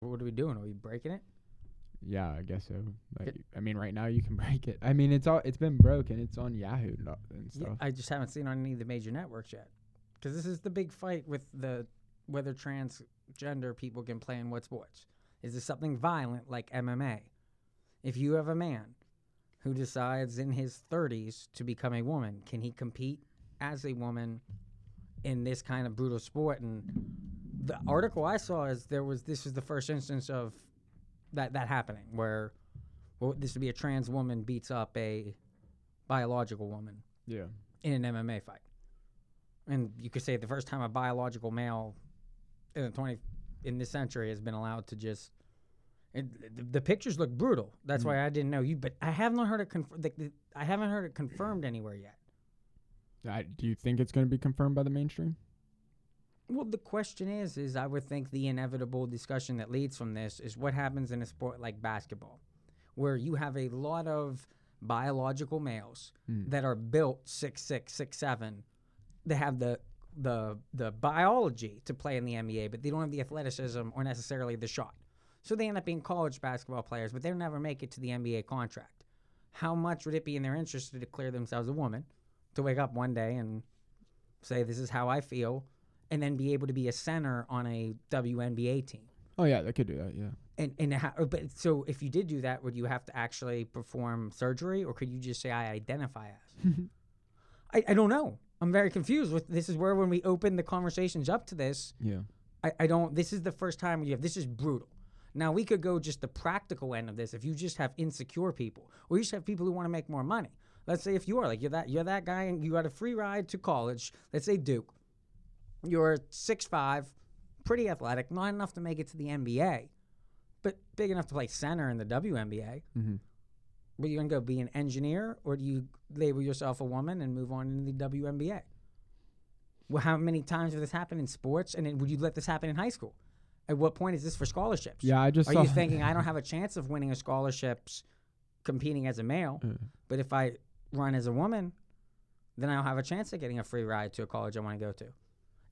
What are we doing? Are we breaking it? Yeah, I guess so. Like, I mean, right now you can break it. I mean, it's all it's been broken. It's on Yahoo and, and Yeah, stuff. I just haven't seen on any of the major networks yet. Because this is the big fight with the whether transgender people can play in what sports. Is this something violent like MMA? If you have a man who decides in his 30s to become a woman, can he compete as a woman in this kind of brutal sport? And the article I saw is there was this was the first instance of that that happening where well, this would be a trans woman beats up a biological woman yeah. in an MMA fight. And you could say the first time a biological male in the 20 in this century has been allowed to just it, the, the pictures look brutal. That's why mm. I didn't know you, but I haven't heard it conf- the, the, I haven't heard it confirmed anywhere yet. I, do you think it's going to be confirmed by the mainstream? Well, the question is, is I would think the inevitable discussion that leads from this is what happens in a sport like basketball, where you have a lot of biological males hmm. that are built six six six seven. They have the the the biology to play in the NBA, but they don't have the athleticism or necessarily the shot. So they end up being college basketball players, but they'll never make it to the NBA contract. How much would it be in their interest to declare themselves a woman, to wake up one day and say, "This is how I feel," and then be able to be a center on a WNBA team? Oh yeah, they could do that. Yeah. And and how, uh, but so if you did do that, would you have to actually perform surgery, or could you just say I identify as? I, I don't know. I'm very confused. With this is where when we open the conversations up to this, Yeah. I, I don't. This is the first time you have. This is brutal. Now we could go just the practical end of this. If you just have insecure people, or you just have people who want to make more money. Let's say if you are like you're that you're that guy and you got a free ride to college. Let's say Duke. You're six five, pretty athletic, not enough to make it to the NBA, but big enough to play center in the WNBA. Mm-hmm. Are you gonna go be an engineer, or do you label yourself a woman and move on into the WNBA? Well, how many times has this happened in sports? And then would you let this happen in high school? At what point is this for scholarships? Yeah, I just Are you thinking I don't have a chance of winning a scholarships competing as a male, Uh, but if I run as a woman, then I'll have a chance of getting a free ride to a college I want to go to.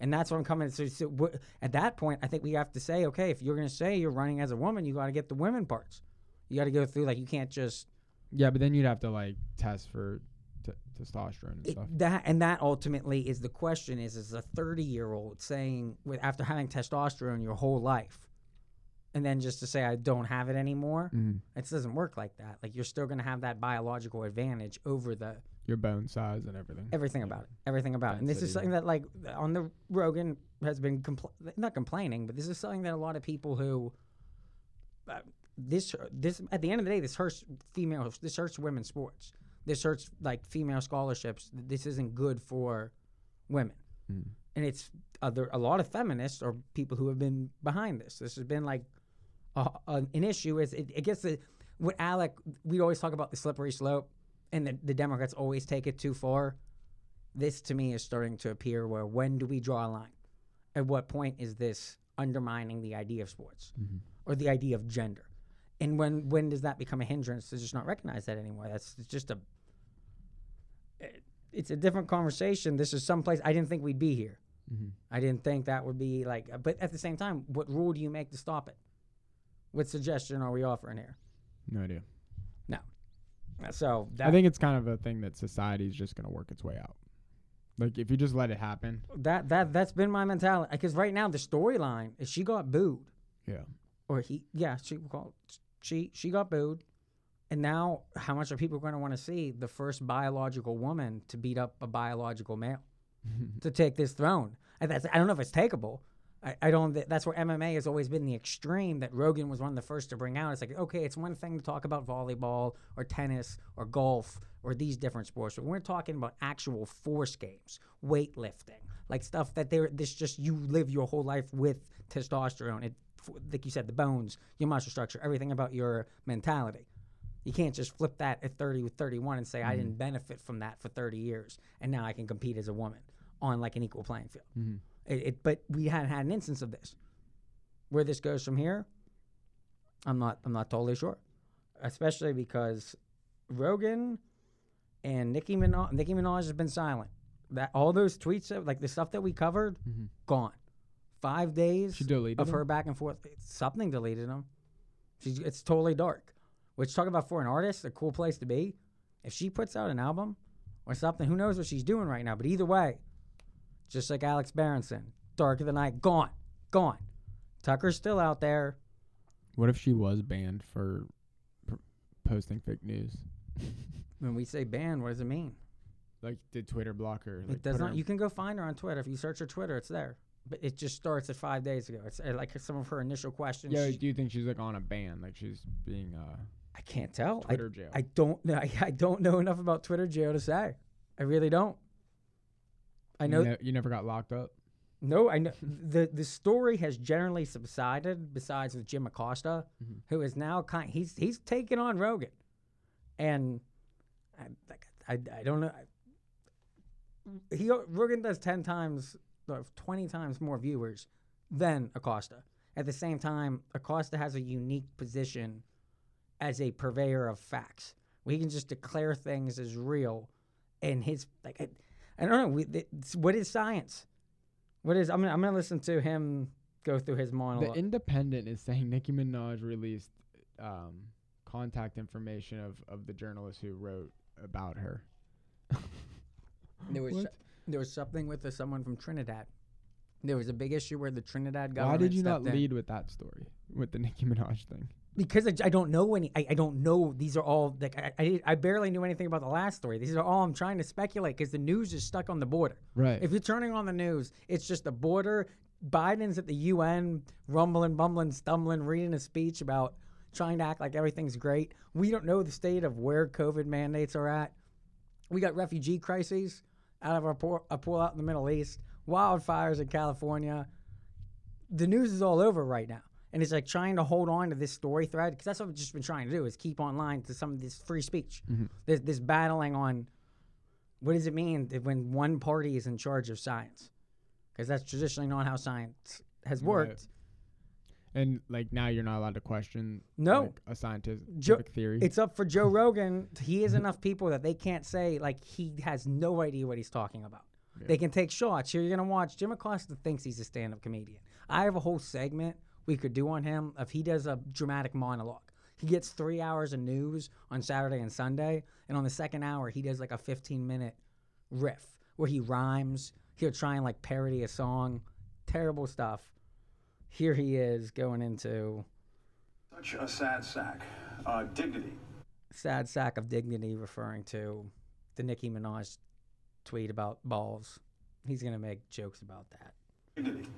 And that's what I'm coming. So, so at that point, I think we have to say, okay, if you're going to say you're running as a woman, you got to get the women parts. You got to go through like you can't just Yeah, but then you'd have to like test for t- testosterone and it, stuff. that and that ultimately is the question is is a 30 year old saying with after having testosterone your whole life and then just to say i don't have it anymore Mhm. it doesn't work like that like you're still going to have that biological advantage over the Your bone size and everything. everything about it. Everything about it. And this is something that like on the rogan has been compl- not complaining but this is something that a lot of people who uh, this this at the end of the day this hurts female this hurts women's sports. This hurts like female scholarships. This isn't good for women. Mm. and it's other a lot of feminists or people who have been behind this. This has been like a, an, an issue is it, it gets the what alec we always talk about the slippery slope and the, the democrats always take it too far this to me is starting to appear where when do we draw a line? At what point is this undermining the idea of sports or the idea of gender? And when when does that become a hindrance to just not recognize that anymore? That's it's just a it- it's a different conversation. This is someplace i didn't think we'd be here. Mhm. i didn't think that would be like but at the same time what rule do you make to stop it? What suggestion are we offering here? No idea. So that, I think it's kind of a thing that society is just gonna work its way out. Like if you just let it happen. that that that's been my mentality because right now the storyline is she got booed Yeah. or he yeah she called she she got booed and now how much are people going to want to see the first biological woman to beat up a biological male to take this throne i don't know if it's takeable I, I don't that's where mma has always been the extreme that rogan was one of the first to bring out it's like okay it's one thing to talk about volleyball or tennis or golf or these different sports but we're talking about actual force games weightlifting like stuff that they're this just you live your whole life with testosterone it like you said the bones your muscle structure everything about your mentality you can't just flip that at 30 with 31 and say I didn't benefit from that for 30 years and now I can compete as a woman on like an equal playing field. Mhm. It, it, but we hadn't had an instance of this. Where this goes from here, I'm not I'm not totally sure, especially because Rogan and Nicki Minaj Nicki Minaj has been silent. That all those tweets of, like the stuff that we covered Mhm. gone five days She deleted of them? her back and forth. Something deleted them. She's it's totally dark. Which talk about for an artist, a cool place to be. If she puts out an album or something, who knows what she's doing right now? But either way, just like Alex Berenson, Dark of the Night, gone, gone. Tucker's still out there. What if she was banned for pr- posting fake news? When we say banned, what does it mean? Like, did Twitter block her? Like, it does not. You can go find her on Twitter. If you search her Twitter, it's there. But it just starts at five days ago. It's uh, like some of her initial questions. yeah, do you think she's like on a ban? Like she's being uh I can't tell. I, Twitter jail? I don't know. I, I don't know enough about Twitter jail to say. I really don't. I You know. ne- you never got locked up. No, I know the the story has generally subsided. Besides with Jim Acosta, Mhm. who is now kind, he's he's taken on Rogan, and I like I, I don't know. He Rogan does ten times, or twenty times more viewers than Acosta. At the same time, Acosta has a unique position as a purveyor of facts. where he can just declare things as real, and his like I, I don't know. We, it's, what is science? What is I'm gonna, I'm gonna listen to him go through his monologue. The. Independent is saying Nicki Minaj released um, contact information of, of the journalist who wrote about her. there was What? so- there was something with the, someone from Trinidad. There was a big issue where the Trinidad government. Why did you not in. lead with that story with the Nicki Minaj thing? Because I, I don't know any. I, I don't know. These are all like I, I I barely knew anything about the last story. These are all I'm trying to speculate because the news is stuck on the border. Right. If you're turning on the news, it's just the border. Biden's at the UN, rumbling, bumbling, stumbling, reading a speech about trying to act like everything's great. We don't know the state of where COVID mandates are at. We got refugee crises out of our poor, a pool out in the Middle East, wildfires in California. The news is all over right now. And it's like trying to hold on to this story thread because that's what I've just been trying to do is keep online to some of this free speech. Mm-hmm. This, this battling on what does it mean when one party is in charge of science? Because that's traditionally not how science has Right. worked. and like now you're not allowed to question No. like, a scientific Jo- theory. It's up for Joe Rogan. He has mm-hmm. enough people that they can't say like he has no idea what he's talking about. They can take shots. Here you're gonna watch. Jim Acosta thinks he's a stand-up comedian. I have a whole segment we could do on him if he does a dramatic monologue. He gets three hours of news on Saturday and Sunday, and on the second hour he does like a 15-minute riff where he rhymes. He'll try and like parody a song. Terrible stuff. Here he is going into Such a sad sack. Uh, dignity. sad sack of dignity referring to the Nicki Minaj tweet about balls. He's gonna make jokes about that. Dignity.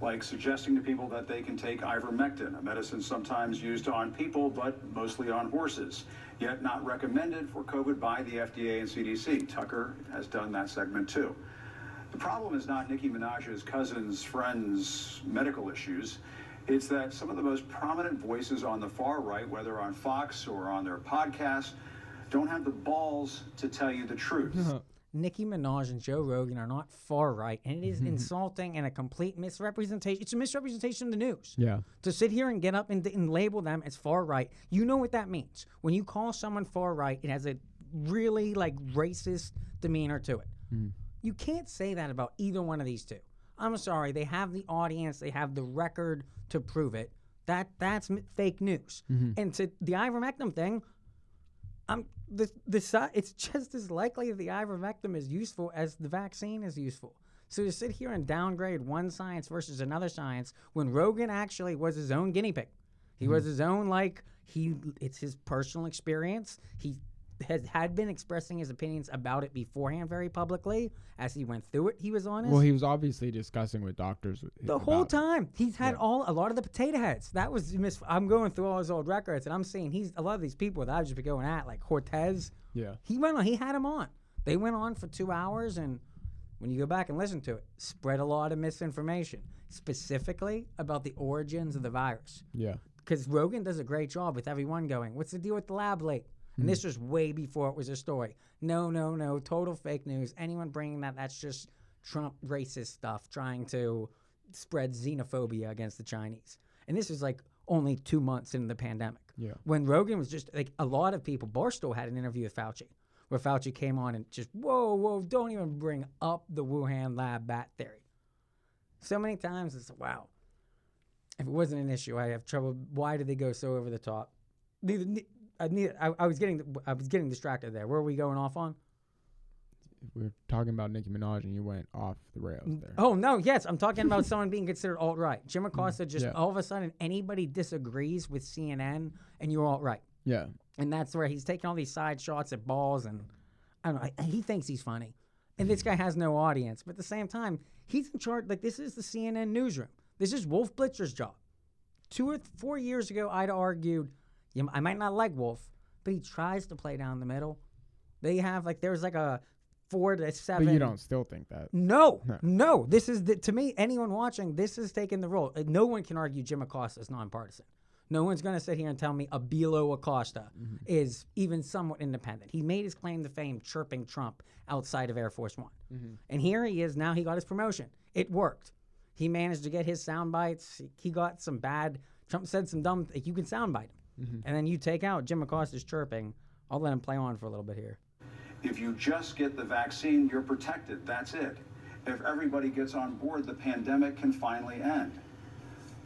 Like suggesting to people that they can take ivermectin, a medicine sometimes used on people but mostly on horses, yet not recommended for COVID by the FDA and CDC. Tucker has done that segment too. The problem is not Nicki Minaj's cousin's friend's medical issues. It's that some of the most prominent voices on the far right, whether on Fox or on their podcast, don't have the balls to tell you the truth. Nicki Minaj and Joe Rogan are not far right, and it is mm-hmm. insulting and a complete misrepresentation. It's a misrepresentation of the news. yeah. To sit here and get up and, and label them as far right, you know what that means. When you call someone far right, it has a really like racist demeanor to it. Hmm. You can't say that about either one of these two. I'm sorry, they have the audience, they have the record to prove it. That that's m- fake news. Mm-hmm. And to the ivermectin thing, I'm the the it's just as likely that the ivermectin is useful as the vaccine is useful. So to sit here and downgrade one science versus another science when Rogan actually was his own guinea pig. He was mm-hmm. his own like he it's his personal experience. He has had been expressing his opinions about it beforehand very publicly as he went through it. He was honest. Well, he was obviously discussing with doctors The whole about it. time he's had all a lot of the potato heads. That was mis- I'm going through all his old records and I'm seeing he's a lot of these people that I've just been going at like Cortez. Yeah. He went on. He had him on. They went on for two hours and when you go back and listen to it, spread a lot of misinformation, specifically about the origins of the virus. Yeah. Because Rogan does a great job with everyone going, "What's the deal with the lab leak?" And this hmm. was way before it was a story. No, no, no, total fake news. Anyone bringing that, that's just Trump racist stuff, trying to spread xenophobia against the Chinese. And this was like only two months into the pandemic. Yeah. When Rogan was just like a lot of people, Barstool had an interview with Fauci, where Fauci came on and just, whoa, whoa, don't even bring up the Wuhan lab bat theory. So many times it's wow. If it wasn't an issue, I have trouble. Why did they go so over the top? I, neither, I, I was getting I was getting distracted there. Where are we going off on? we are talking about Nicki Minaj and you went off the rails there. Oh no, yes, I'm talking about someone being considered alt right. Jim mm-hmm. Acosta just yeah. all of a sudden anybody disagrees with CNN and you're alt right, Yeah. and that's where he's taking all these side shots at balls and I don't know. I, he thinks he's funny, and this guy has no audience. But at the same time, he's in charge. Like this is the CNN newsroom. This is Wolf Blitzer's job. Two or th- four years ago, I'd argued, you I might not like Wolf, but he tries to play down the middle. They have like there's like a four to seven. But you don't still think that. No, No. no. This is the, to me. Anyone watching, this is taking the role. Uh, No one can argue Jim Acosta is nonpartisan. No one's going to sit here and tell me Abilo Acosta is even somewhat independent. He made his claim to fame chirping Trump outside of Air Force One, and here he is. Now he got his promotion. It worked. He managed to get his sound bites. He got some bad. Trump said some dumb. You can soundbite him, and then you take out Jim Acosta's chirping. I'll let him play on for a little bit here. If you just get the vaccine, you're protected. That's it. If everybody gets on board, the pandemic can finally end.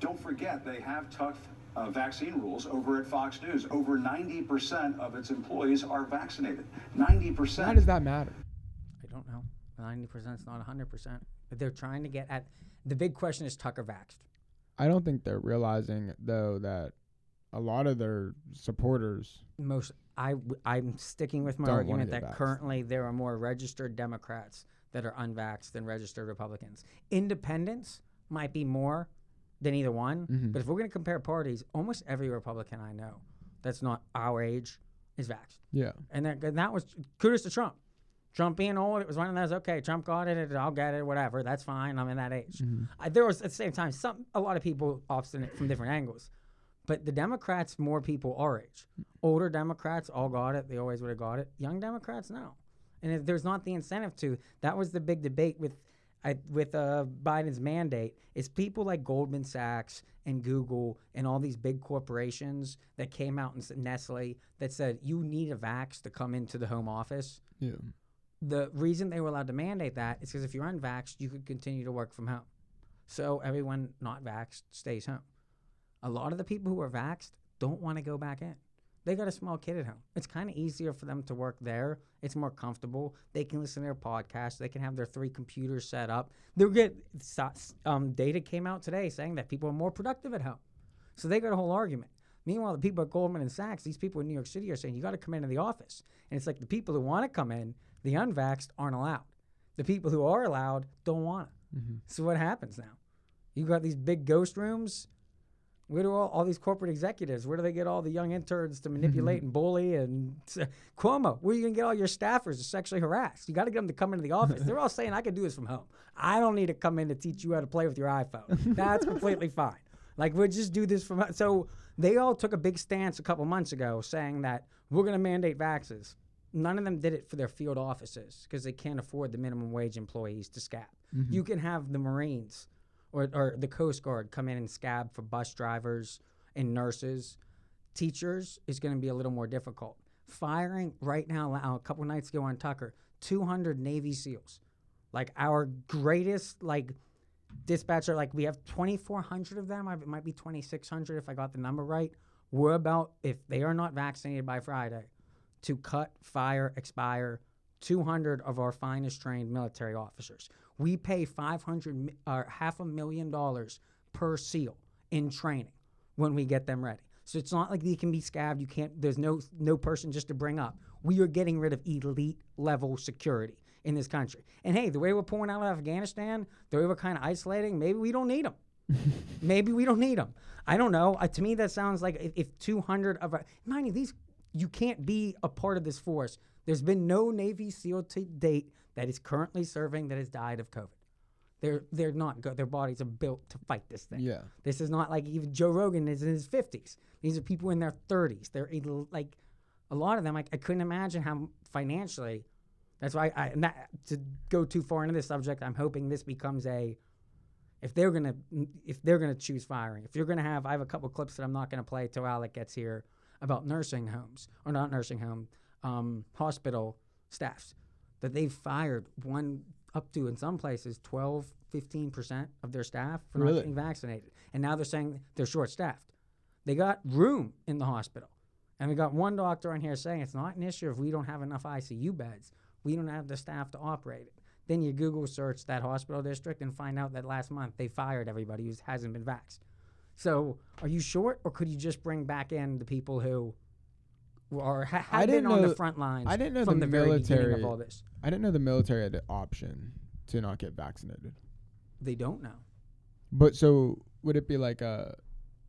Don't forget, they have tough uh, vaccine rules over at Fox News. Over 90% of its employees are vaccinated. 90%. Why does that matter? I don't know. Ninety percent is not hundred percent. But they're trying to get at the big question is Tucker vaxxed. I don't think they're realizing though that a lot of their supporters Most I I'm sticking with my Don't wanna argument get that vaxxed. currently there are more registered Democrats that are unvaxxed than registered Republicans. Independents might be more than either one. Mm-hmm. But if we're going to compare parties, almost every Republican I know that's not our age is vaxxed. Yeah. And that, and that was kudos to Trump. Trump being old, it was one of those, okay, Trump got it, I'll get it, whatever, that's fine, I'm in that age. I, there was, at the same time, some a lot of people obstinate from different angles. But the Democrats, more people our age. Older Democrats all got it, they always would have got it. Young Democrats, no. And if there's not the incentive to, that was the big debate with I, with uh, Biden's mandate is people like Goldman Sachs and Google and all these big corporations that came out and said, Nestle that said you need a vax to come into the home office. Yeah. The reason they were allowed to mandate that is because if you're unvaxxed, you could continue to work from home. So everyone not vaxxed stays home. A lot of the people who are vaxxed don't want to go back in. They got a small kid at home. It's kind of easier for them to work there. It's more comfortable. They can listen to their podcast. They can have their three computers set up. They'll get um, data came out today saying that people are more productive at home. So they got a whole argument. Meanwhile, the people at Goldman and Sachs, these people in New York City are saying you got to come into the office. And it's like the people who want to come in, the unvaxxed aren't allowed. The people who are allowed don't want to. So what happens now? You got these big ghost rooms. Where do all, all these corporate executives? Where do they get all the young interns to manipulate and bully? And Cuomo, where are you gonna get all your staffers to sexually harass? You got to get them to come into the office. They're all saying I can do this from home. I don't need to come in to teach you how to play with your iPhone. That's completely fine. Like we'll just do this from so they all took a big stance a couple months ago saying that we're gonna mandate vaxes. None of them did it for their field offices because they can't afford the minimum wage employees to scab. Mm-hmm. You can have the Marines or, or the Coast Guard come in and scab for bus drivers and nurses. Teachers is going to be a little more difficult. Firing right now, a couple nights ago on Tucker, 200 Navy SEALs, like our greatest like dispatcher. Like we have 2,400 of them. It might be 2,600 if I got the number right. We're about if they are not vaccinated by Friday, to cut, fire, expire 200 of our finest trained military officers. We pay 500 mi- or half a million dollars per SEAL in training when we get them ready. So it's not like they can be scabbed. You can't. There's no no person just to bring up. We are getting rid of elite level security in this country. And hey, the way we're pulling out of Afghanistan, the way we're kind of isolating, maybe we don't need them. maybe we don't need them. I don't know. Uh, to me, that sounds like if, if 200 of our, mind you, these you can't be a part of this force. There's been no Navy SEAL to date that is currently serving that has died of COVID. They're they're not good. Their bodies are built to fight this thing. Yeah. This is not like even Joe Rogan is in his 50s. These are people in their 30s. They're like a lot of them. I, I couldn't imagine how financially. That's why I that, to go too far into this subject. I'm hoping this becomes a if they're gonna if they're gonna choose firing. If you're gonna have, I have a couple clips that I'm not gonna play till Alec gets here about nursing homes or not nursing home, um, hospital staffs that they've fired one up to in some places 12, 15% of their staff for not Really? getting vaccinated. And now they're saying they're short staffed. They got room in the hospital. And we got one doctor on here saying it's not an issue if we don't have enough ICU beds. We don't have the staff to operate it. Then you Google search that hospital district and find out that last month they fired everybody who hasn't been vaxxed. So are you short, or could you just bring back in the people who are ha- I have been on the front lines I didn't know from the the, very beginning military- of all this? I didn't know the military had the option to not get vaccinated. They don't know. But so would it be like a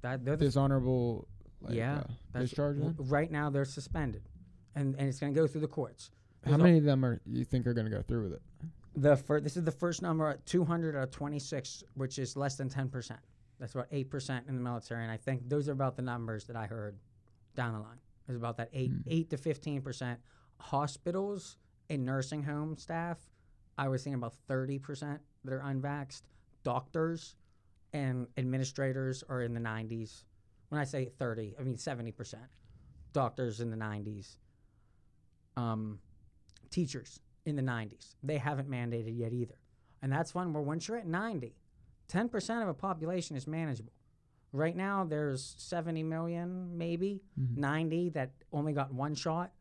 That dishonorable like, Yeah, uh, discharge? w- Right now, they're suspended, and and it's going to go through the courts. How There's a- many of them are you think are going to go through with it? The fir- this is the first number at 200 out of 26, which is less than 10 percent. That's about eight percent in the military, and I think those are about the numbers that I heard down the line. It's about that eight Hmm. eight to 15 percent. Hospitals and nursing home staff, I was seeing about 30 percent that are unvaxxed. Doctors and administrators are in the 90s. When I say 30, I mean 70 percent. Doctors in the 90s. Um, teachers in the 90s. They haven't mandated yet either. And that's one where once you're at 90, 10% of a population is manageable. Right now, there's 70 million, maybe, Mhm. 90 that only got one shot,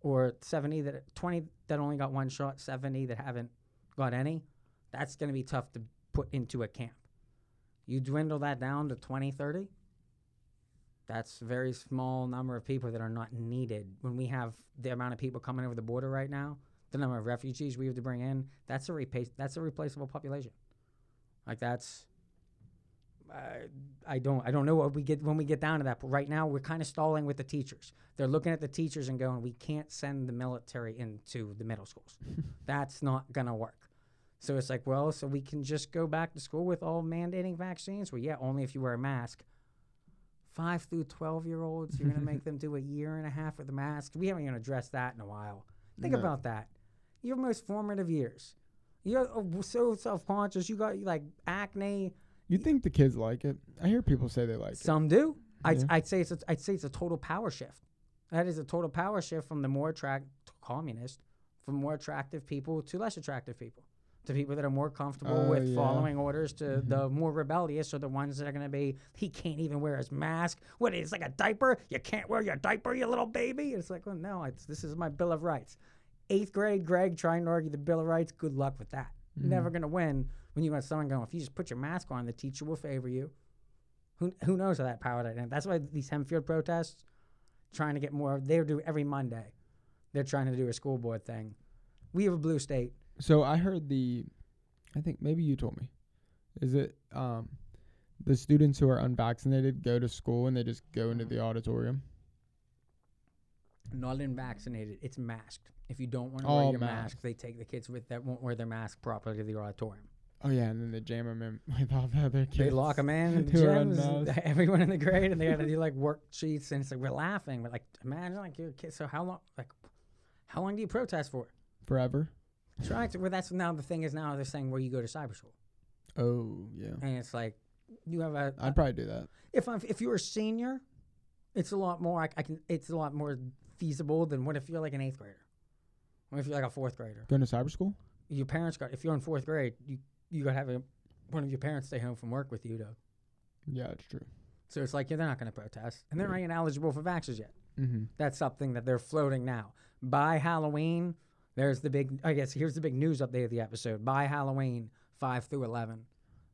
or 70 that, 20 that only got one shot, 70 that haven't got any. That's going to be tough to put into a camp. You dwindle that down to 20, 30, that's a very small number of people that are not needed. When we have the amount of people coming over the border right now, the number of refugees we have to bring in, that's a repa- that's a replaceable population. Like that's, I don't I don't know what we get when we get down to that. But right now we're kind of stalling with the teachers. They're looking at the teachers and going, we can't send the military into the middle schools. that's not gonna work. So it's like, well, so we can just go back to school with all mandating vaccines. Well, yeah, only if you wear a mask. Five through twelve year olds, you're gonna make them do a year and a half with a mask. We haven't even addressed that in a while. Think No. about that. Your most formative years. You're uh, so self conscious. You got like acne. You think the kids like it? I hear people say they like it. Some do. I'd, Yeah. I'd say it's a, I'd say it's a total power shift. That is a total power shift from the more attract communist, from more attractive people to less attractive people, to people that are more comfortable Oh, with yeah. following orders, to Mhm. the more rebellious or the ones that are going to be. He can't even wear his mask. What is like a diaper? You can't wear your diaper, you little baby. It's like, well, no, it's this is my Bill of Rights. Eighth grade Greg trying to argue the Bill of Rights. Good luck with that. Mm-hmm. never going to win when you got someone going. If you just put your mask on, the teacher will favor you. Who who knows how that power dynamic? That's why these Hempfield protests, trying to get more. They do every Monday. They're trying to do a school board thing. We have a blue state. So I heard the, I think maybe you told me, is it um, the students who are unvaccinated go to school and they just go into the auditorium? Not unvaccinated. It's masked. If you don't want to wear your mask, masked. they take the kids with that won't wear their mask properly to the auditorium. Oh yeah, and then they jam them in with all the other kids. They lock them in, the gyms, everyone in the grade, and they have to do like worksheets. And it's like we're laughing, but like imagine like your kid. So how long? Like how long do you protest for? forever. Trying to. Well, that's now the thing is now they're saying where you go to cyber school, Oh yeah, and it's like you have a. I'd probably do that. if I'm, if you're a senior, it's a lot more. I, I can. It's a lot more feasible than what if you're like an eighth grader. What if you're like a fourth grader? Going to cyber school? Your parents got. If you're in fourth grade, you you got to have a, one of your parents stay home from work with you to. Yeah, it's true. So it's like yeah, they're not going to protest, and they're not even eligible for vaccines yet. Mm-hmm. That's something that they're floating now. By Halloween, there's the big. I guess here's the big news update of the episode. By Halloween, five through eleven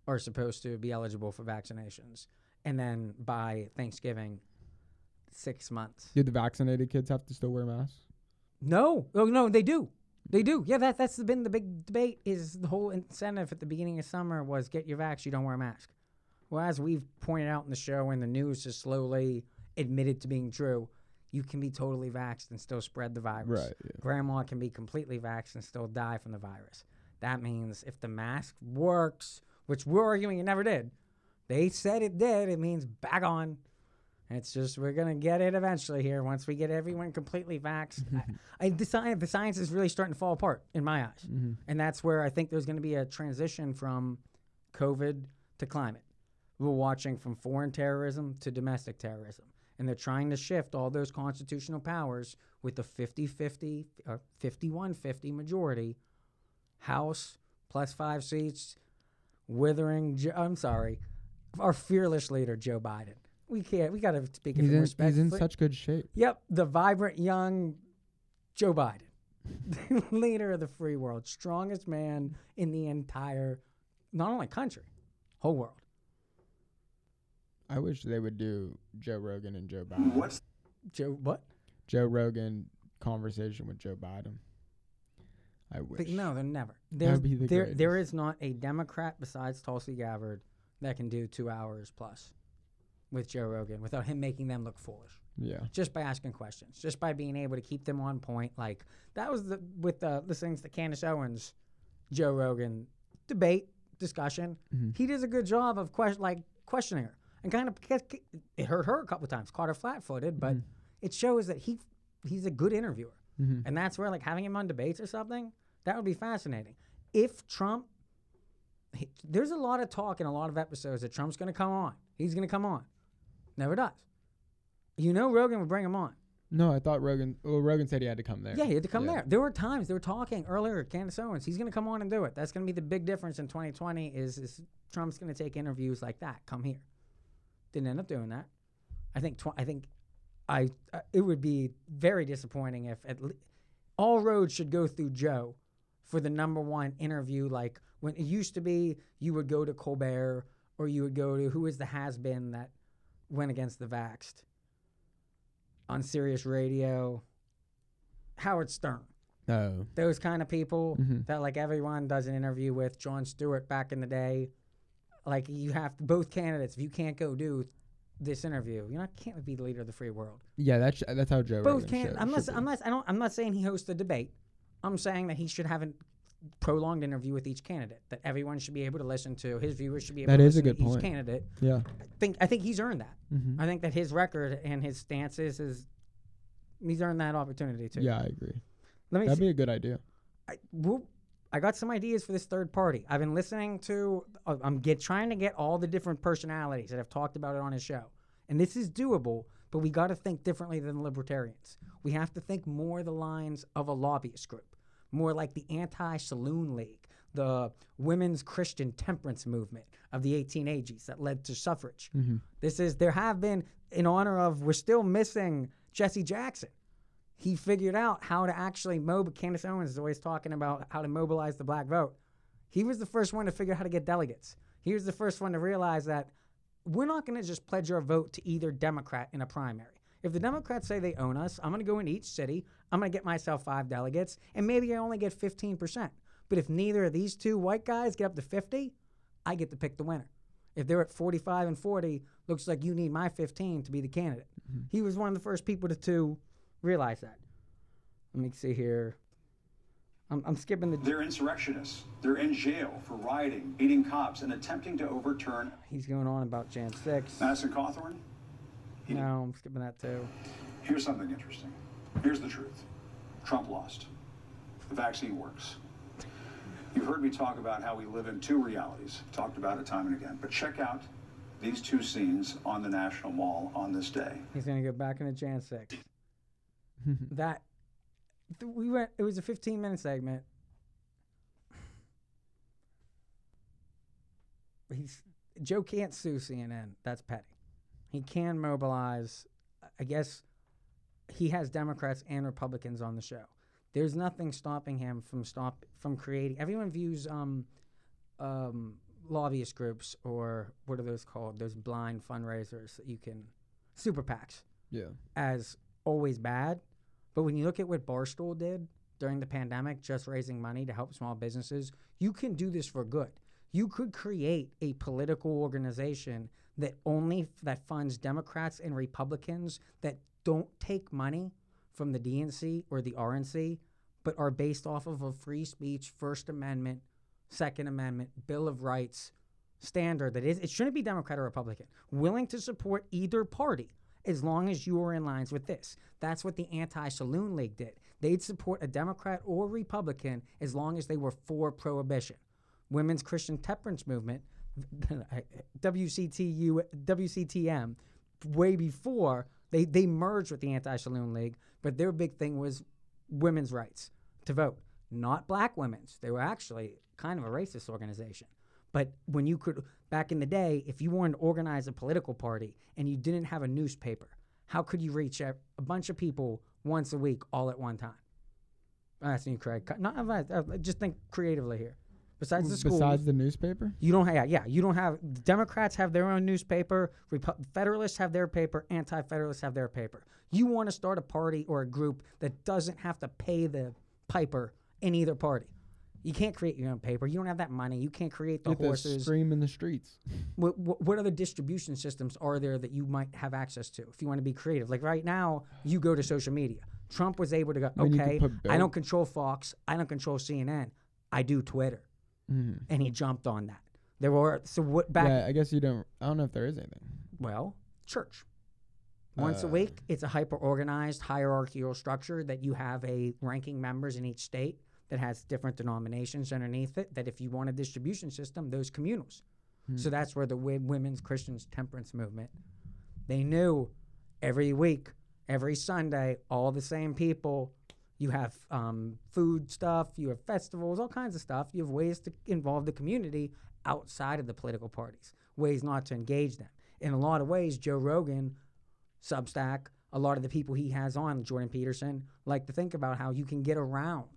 are supposed to be eligible for vaccinations, and then by Thanksgiving, six months. Did the vaccinated kids have to still wear masks? No, oh no, they do. They do. Yeah, that that's been the big debate. Is the whole incentive at the beginning of summer was get your vax, you don't wear a mask. Well, as we've pointed out in the show, and the news has slowly admitted to being true, you can be totally vaxxed and still spread the virus. Right. Yeah. Grandma can be completely vaxxed and still die from the virus. That means if the mask works, which we're arguing it never did, they said it did. It means back on. It's just we're gonna get it eventually here once we get everyone completely vaxxed. I, I, the, science, the science is really starting to fall apart in my eyes, Mm-hmm. and that's where I think there's going to be a transition from COVID to climate. We're watching from foreign terrorism to domestic terrorism, and they're trying to shift all those constitutional powers with the 50-50 or 51-50 majority, House plus five seats, withering. Jo- I'm sorry, our fearless leader Joe Biden. We can't. We got to speak He's in, respect. he's in such good shape. Yep, the vibrant young Joe Biden, leader of the free world, strongest man in the entire, not only country, whole world. I wish they would do Joe Rogan and Joe Biden. What's Joe, what? Joe Rogan conversation with Joe Biden. I wish. But no, they're never. There's, be the there, there greatest. is not a Democrat besides Tulsi Gabbard that can do two hours plus with Joe Rogan without him making them look foolish. Yeah. Just by asking questions, just by being able to keep them on point. Like that was the with the listening to Candace Owens, Joe Rogan debate discussion. Mhm. He does a good job of question like questioning her and kind of it hurt her a couple times, caught her flat-footed, but it shows that he he's a good interviewer. Mhm. And that's where like having him on debates or something, that would be fascinating. If Trump he, there's a lot of talk in a lot of episodes that Trump's going to come on. He's going to come on. Never does. You know Rogan would bring him on. No, I thought Rogan. Well, Rogan said he had to come there. Yeah, he had to come Yeah. there. There were times they were talking earlier. Candace Owens, he's going to come on and do it. That's going to be the big difference in 2020. Is, is Trump's going to take interviews like that? Come here. Didn't end up doing that. I think. Tw- I think. I. Uh, it would be very disappointing if at le- all roads should go through Joe for the number one interview. Like when it used to be, you would go to Colbert or you would go to who is the has been that went against the Vaxxed on Sirius Radio. Howard Stern Oh. those kind of people Mhm. that like everyone does an interview with Jon Stewart back in the day. Like you have to, both candidates. If you can't go do this interview, you know, can't be the leader of the free world. Yeah, that's that's how Joe Both Rogan can. should- Unless, unless I don't. I'm not saying he hosts a debate. I'm saying that he should have a prolonged interview with each candidate. That everyone should be able to listen to. His viewers should be able That to is a listen good to each candidate. Yeah. I think. I think he's earned that. Mhm. I think that his record and his stances is. He's earned that opportunity too. Yeah, I agree. Let me That'd see. be a good idea. I, we'll, I got some ideas for this third party. I've been listening to. Uh, I'm get trying to get all the different personalities that have talked about it on his show, and this is doable. But we got to think differently than libertarians. We have to think more the lines of a lobbyist group, more like the anti-saloon league, the women's Christian temperance movement of the 1880s that led to suffrage. Mm-hmm. This is there have been in honor of. We're still missing Jesse Jackson he figured out how to actually mobilize. Candace Owens is always talking about how to mobilize the black vote. He was the first one to figure out how to get delegates. He was the first one to realize that we're not going to just pledge our vote to either Democrat in a primary. If the Democrats say they own us, I'm going to go into each city. I'm going to get myself five delegates, and maybe I only get 15%. But if neither of these two white guys get up to 50, I get to pick the winner. If they're at 45 and 40, looks like you need my 15 to be the candidate. Mm-hmm. He was one of the first people to, to realize that. Let me see here. I'm, I'm skipping the. They're insurrectionists. They're in jail for rioting, beating cops, and attempting to overturn He's going on about Jan 6. Madison Cawthorn. He- No, I'm skipping that too. Here's something interesting. Here's the truth. Trump lost. The vaccine works. You've heard me talk about how we live in two realities. Talked about it time and again. But check out these two scenes on the National Mall on this day. He's going to go back into Jan 6. that. We went. It was a 15 minute segment. He's Joe can't sue CNN. That's petty. He can mobilize. I guess he has Democrats and Republicans on the show. There's nothing stopping him from stop from creating. Everyone views um, um, lobbyist groups or what are those called? Those blind fundraisers that you can super PACs Yeah. as always bad. But when you look at what Barstool did during the pandemic, just raising money to help small businesses, you can do this for good. You could create a political organization that only that funds Democrats and Republicans that don't take money from the DNC or the RNC, but are based off of a free speech, First Amendment, Second Amendment, Bill of Rights standard that is it shouldn't be Democrat or Republican, willing to support either party as long as you are in lines with this. That's what the anti-saloon league did. They'd support a Democrat or Republican as long as they were for prohibition. Women's Christian Temperance Movement, WCTU, WCTM, way before they they merged with the anti-saloon league, but their big thing was women's rights to vote. not black women's. They were actually kind of a racist organization. But when you could, back in the day, if you wanted to organize a political party and you didn't have a newspaper, how could you reach a, a bunch of people once a week all at one time? I'm asking you, Craig. Not just think creatively here. Besides the schools, Besides the newspaper? you don't have, yeah, you don't have, Democrats have their own newspaper, Repu- Federalists have their paper, Anti Federalists have their paper. You want to start a party or a group that doesn't have to pay the piper in either party. You can't create your own paper. You don't have that money. You can't create the Get the horses. scream in the streets. What, what, what other distribution systems are there that you might have access to if you want to be creative? Like right now, you go to social media. Trump was able to go, I mean, okay, I don't control Fox. I don't control CNN. I do Twitter. Mhm. And he jumped on that. There were, so what back, Yeah, I guess you don't. I don't know if there is anything. well, church. Once a Uh, week, it's a hyper organized hierarchical structure that you have a ranking members in each state that has different denominations underneath it. That if you want a distribution system, those communals. So that's where the wi- women's Christians temperance movement. They knew every week, every Sunday, all the same people. You have um, food stuff, you have festivals, all kinds of stuff. You have ways to involve the community outside of the political parties, ways not to engage them. In a lot of ways, Joe Rogan, Substack, a lot of the people he has on, Jordan Peterson, like to think about how you can get around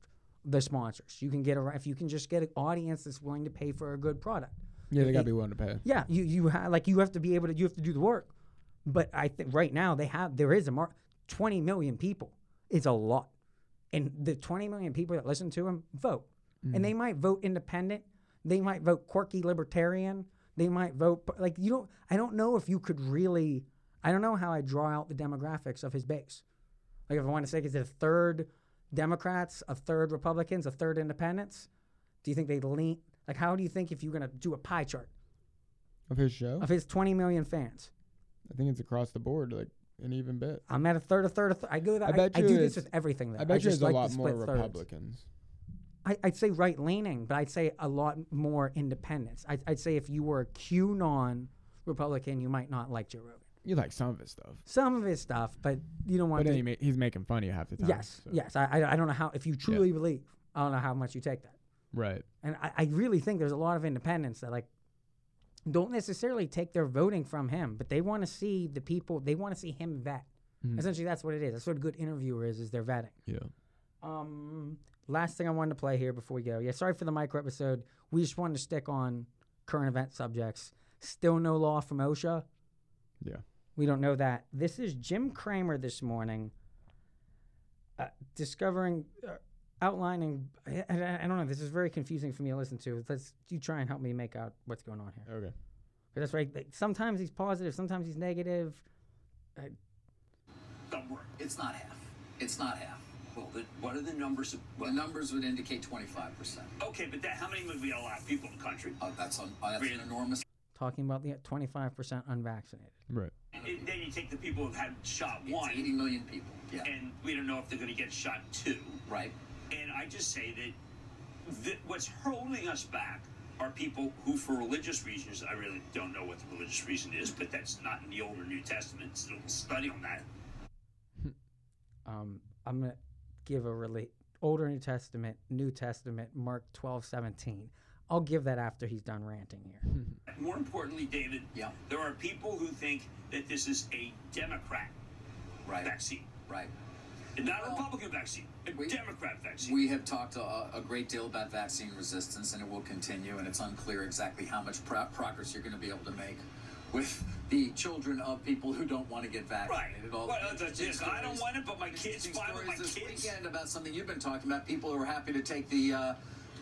the sponsors. You can get around if you can just get an audience that's willing to pay for a good product. Yeah, they gotta be willing to pay. Yeah, you you have like you have to be able to you have to do the work. But I think right now they have there is a mark. Twenty million people is a lot, and the twenty million people that listen to him vote, and they mm. might vote independent. They might vote quirky libertarian. They might vote like you don't. I don't know if you could really. I don't know how I draw out the demographics of his base. Like if I want to say, is it a third Democrats, a third Republicans, a third Independents? Do you think they lean? Like how do you think if you're gonna do a pie chart? Of his show, of his 20 million fans. I think it's across the board, like an even bit. I'm at a third, a third, a third. I go that. I I, bet I you do this with everything. Though. I bet you just there's a like lot more thirds. Republicans. I, I'd say right leaning, but I'd say a lot more independents. I'd, I'd say if you were a QAnon Republican, you might not like Joe Rogan. You like some of his stuff, Some of his stuff, but you don't want but then to. he ma- he's making fun of you half the time. yes, so- yes. I, I, I don't know how. If you truly believe, I don't know how much you take that. Right. And I, I really think there's a lot of independents that like don't necessarily take their voting from him, but they want to see the people. They want to see him vet. Mhm. Essentially, that's what it is. That's what a good interviewer is. Is they're vetting. Yeah. Um, last thing I wanted to play here before we go. Yeah, sorry for the micro episode. We just wanted to stick on current event subjects. Still no law from OSHA. Yeah. We don't know that. This is Jim Cramer this morning uh, discovering, uh, outlining. I, I, I don't know. This is very confusing for me to listen to. Let's you try and help me make out what's going on here. Okay. 'Cause that's right. like, Sometimes he's positive. Sometimes he's negative. Don't worry. It's not half. It's not half. Well, the, what are the numbers? Of, The numbers would indicate 25%. okay, but that, how many would we allow people in the country? Uh, that's, on, uh, that's an enormous Talking about the 25% unvaccinated. Right. And then you take the people who've had shot It's one, 80 million people. Yeah. and we don't know if they're going to get shot two. Right. And I just say that th- what's holding us back are people who, for religious reasons, I really don't know what the religious reason is, but that's not in the Old or New Testament. So we'll study on that. Um, I'm gonna give a really older New Testament, New Testament, Mark 12, 17. I'll give that after he's done ranting here. More importantly, David, Yeah. there are people who think that this is a Democrat Right. vaccine, Right. Not a Republican vaccine, a we- Democrat vaccine. We have talked a, a great deal about vaccine resistance, and it will continue. And it's unclear exactly how much pro- progress you're going to be able to make with the children of people who don't want to get Right. vaccinated. All Well, the that's it. I don't want it, but my kids, my stories this kids. weekend about something you've been talking about. People who are happy to take the uh,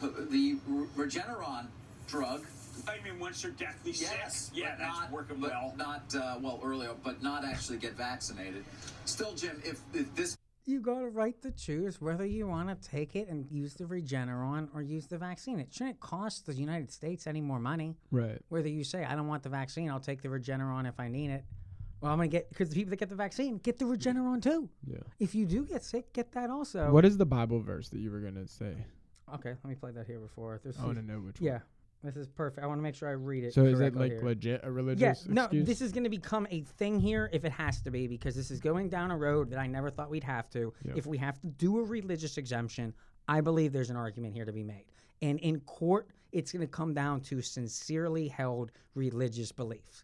the Regeneron drug I mean, once they're deathly Yes, sick. Yeah, that's not, working well. Not uh, well earlier, but not actually get vaccinated. Still, Jim, if, if this You got a right to choose whether you want to take it and use the Regeneron or use the vaccine. It shouldn't cost the United States any more money. Right. Whether you say, I don't want the vaccine, I'll take the Regeneron if I need it. Well, I'm going to get, because the people that get the vaccine get the Regeneron too. Yeah. If you do get sick, get that also. What is the Bible verse that you were gonna say? Okay, let me play that here before. There's I want to know which one. yeah, this is perfect. I want to make sure I read it. So is it like here. legit a religious Yes. No, this is going to become a thing here if it has to be because this is going down a road that I never thought we'd have to. Yeah. If we have to do a religious exemption, I believe there's an argument here to be made. And in court, it's going to come down to sincerely held religious beliefs.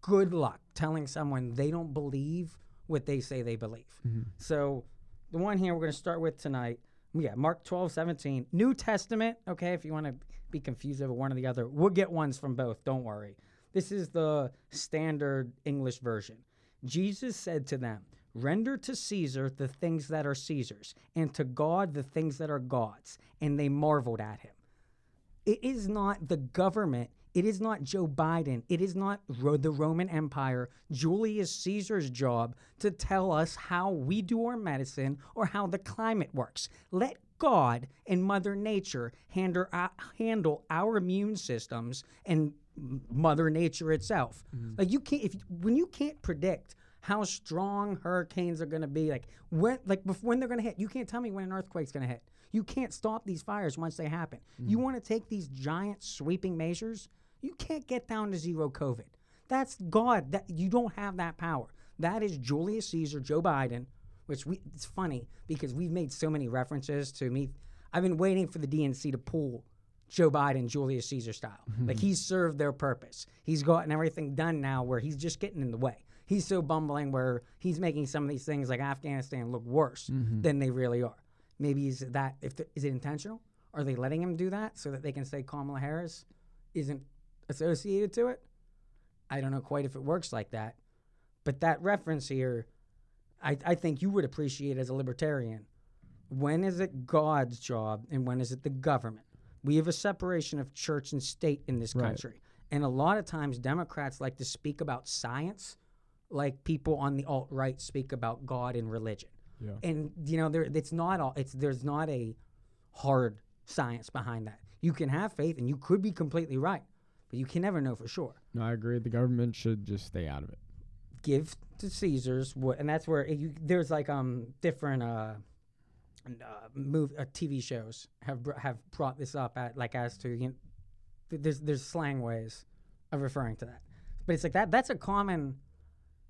Good luck telling someone they don't believe what they say they believe. Mm-hmm. So, the one here we're going to start with tonight, yeah, Mark 12, 17. New Testament, okay, if you want to be confused over one or the other, we'll get ones from both, don't worry. This is the standard English version. Jesus said to them, Render to Caesar the things that are Caesar's, and to God the things that are God's. And they marveled at him. It is not the government. It is not Joe Biden. It is not Ro- the Roman Empire, Julius Caesar's job to tell us how we do our medicine or how the climate works. Let God and Mother Nature handle, uh, handle our immune systems and Mother Nature itself. Like you can't if when you can't predict how strong hurricanes are going to be, like when like when they're going to hit, you can't tell me when an earthquake's going to hit. You can't stop these fires once they happen. You want to take these giant sweeping measures? You can't get down to zero COVID. That's God. That you don't have that power. That is Julius Caesar, Joe Biden, which we it's funny because we've made so many references to me. I've been waiting for the DNC to pull Joe Biden, Julius Caesar style. Hmm. Like he's served their purpose. He's gotten everything done now where he's just getting in the way. He's so bumbling where he's making some of these things like Afghanistan look worse mm-hmm. than they really are. Maybe is that if the, is it intentional? Are they letting him do that so that they can say Kamala Harris isn't associated to it? I don't know quite if it works like that. But that reference here, I, I think you would appreciate as a libertarian. When is it God's job and when is it the government? We have a separation of church and state in this Right. country. And a lot of times Democrats like to speak about science like people on the alt right speak about God and religion. Yeah. And you know, there it's not all it's there's not a hard science behind that. You can have faith and you could be completely right, but you can never know for sure. No, I agree. The government should just stay out of it. Give to Caesar's what, and that's where it, you, there's like um different uh, uh move uh, TV shows have br- have brought this up at like as to you know, th- there's there's slang ways of referring to that, but it's like that that's a common.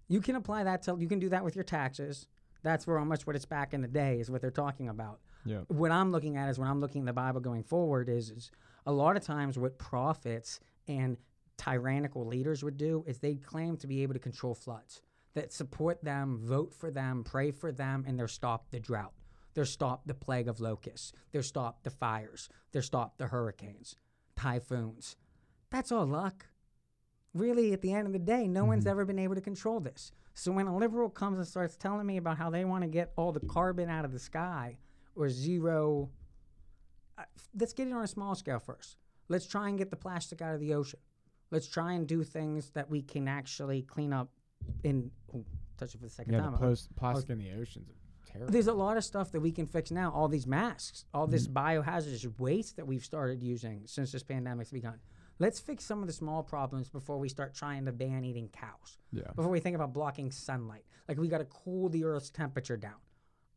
You can apply that to you can do that with your taxes. That's where much what it's back in the day is what they're talking about. Yeah. What I'm looking at is when I'm looking at the Bible going forward is, is a lot of times what prophets and tyrannical leaders would do is they claim to be able to control floods that support them, vote for them, pray for them, and they're stop the drought. They're stop the plague of locusts. They're stop the fires. They're stop the hurricanes, typhoons. That's all luck. Really, at the end of the day, no one's ever been able to control this. So when a liberal comes and starts telling me about how they want to get all the carbon out of the sky or zero, uh, let's get it on a small scale first. Let's try and get the plastic out of the ocean. Let's try and do things that we can actually clean up in. Oh, touch it for the second Yeah, time. the plas- plastic in the oceans are terrible. There's a lot of stuff that we can fix now. All these masks, all this mm. biohazardous waste that we've started using since this pandemic's begun. Let's fix some of the small problems before we start trying to ban eating cows. Yeah. Before we think about blocking sunlight. Like we got to cool the Earth's temperature down.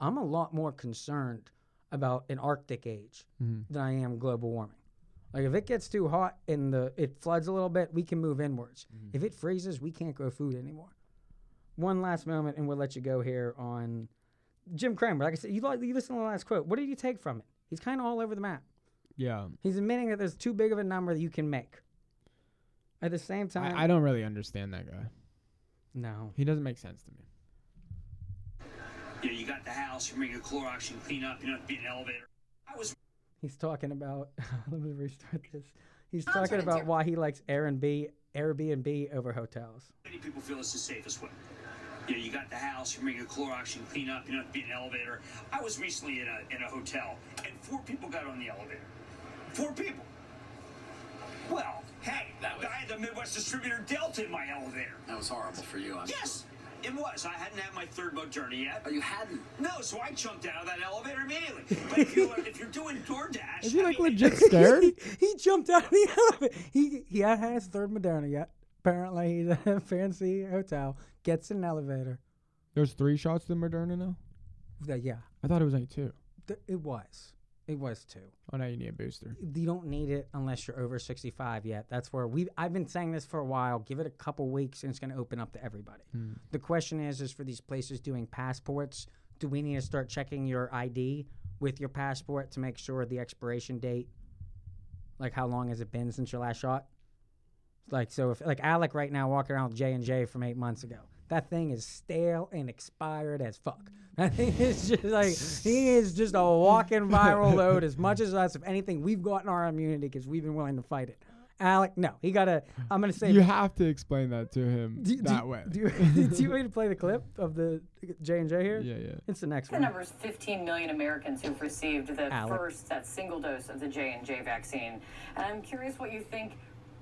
I'm a lot more concerned about an Arctic age mm-hmm. than I am global warming. Like if it gets too hot and the it floods a little bit, we can move inwards. Mm-hmm. If it freezes, we can't grow food anymore. One last moment, and we'll let you go here on Jim Cramer. Like I said, you, li- you listen to the last quote. What did you take from it? He's kind of all over the map. Yeah. He's admitting that there's too big of a number that you can make. At the same time, I, I don't really understand that guy. no. He doesn't make sense to me. You know, you got the house, you bring your Clorox, you clean up, you don't have to be an elevator. I was He's talking about. let me restart this. He's talking about why he likes Airbnb, Airbnb over hotels. many people feel it's the safest way. You know, you got the house, you bring your Clorox, you clean up, you don't have to be in an elevator. I was recently in a in a hotel, and four people got on the elevator. Four people. Well, hey, That was- I had the Midwest distributor Delta in my elevator. That was horrible for you. I'm Yes, it was. I hadn't had my third Moderna yet. Oh, you hadn't. No, so I jumped out of that elevator immediately. But if you're, if you're doing DoorDash, Is he I like mean, legit scared? he, he jumped out of the elevator. He he hadn't had his third Moderna yet. Apparently, he's at a fancy hotel, gets in an elevator. There's three shots to Moderna now. That- yeah, I thought it was only two. th- it was. It was two. Oh, now you need a booster. You don't need it unless you're over 65 yet. That's where we. I've been saying this for a while. Give it a couple weeks, and it's going to open up to everybody. Hmm. The question is, is for these places doing passports, do we need to start checking your ID with your passport to make sure the expiration date, like how long has it been since your last shot? Like so, if like Alec right now walking around with J and J from eight months ago, that thing is stale and expired as fuck. That thing is just like he is just a walking viral load. As much as us, if anything, we've gotten our immunity because we've been willing to fight it. Alec, no, he gotta. I'm gonna say You have to explain that to him do, do- that way. Do you, do you want me to play the clip of the J and J here? yeah, yeah. It's the next The one. number is 15 million Americans who've received the Alec. first, that single dose of the J and J vaccine. And I'm curious what you think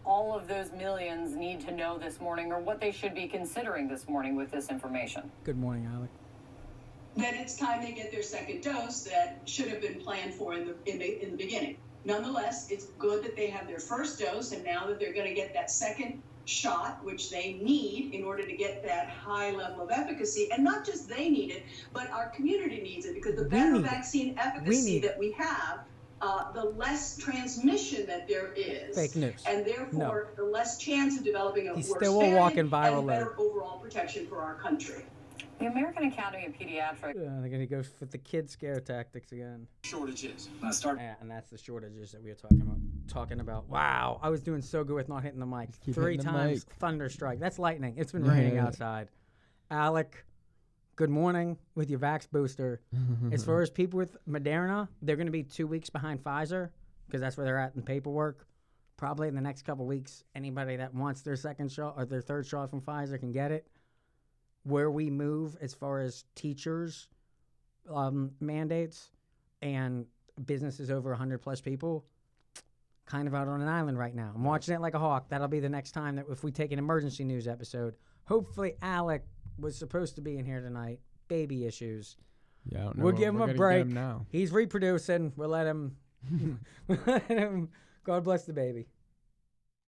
all of those millions need to know this morning, or what they should be considering this morning with this information. Good morning, Alec. that it's time they get their second dose that should have been planned for in the, in the, in the beginning. Nonetheless, it's good that they have their first dose, and now that they're going to get that second shot, which they need in order to get that high level of efficacy, and not just they need it, but our community needs it because the We better vaccine efficacy need that we have, uh, the less transmission that there is. Fake news. And therefore, the less chance of developing a He's worse still walking viral and better overall protection for our country. The American Academy of Pediatrics Uh, they're gonna go with the kid scare tactics again. Shortages. Uh, start Yeah, and that's the shortages that we were talking about. Talking about. Wow, I was doing so good with not hitting the mic. keep Three the times mic. thunderstrike. That's lightning. It's been Yeah, raining yeah, yeah. outside. Alec, good morning with your Vax booster. as far as people with Moderna, they're going to be two weeks behind Pfizer because that's where they're at in paperwork. Probably in the next couple weeks, anybody that wants their second shot or their third shot from Pfizer can get it. Where we move as far as teachers um, mandates and businesses over 100 plus people, kind of out on an island right now. I'm watching it like a hawk. That'll be the next time that if we take an emergency news episode. Hopefully, Alec was supposed to be in here tonight. Baby issues. Yeah, I don't know We'll give him a break. now. He's reproducing. We'll let him. we'll let him. God bless the baby.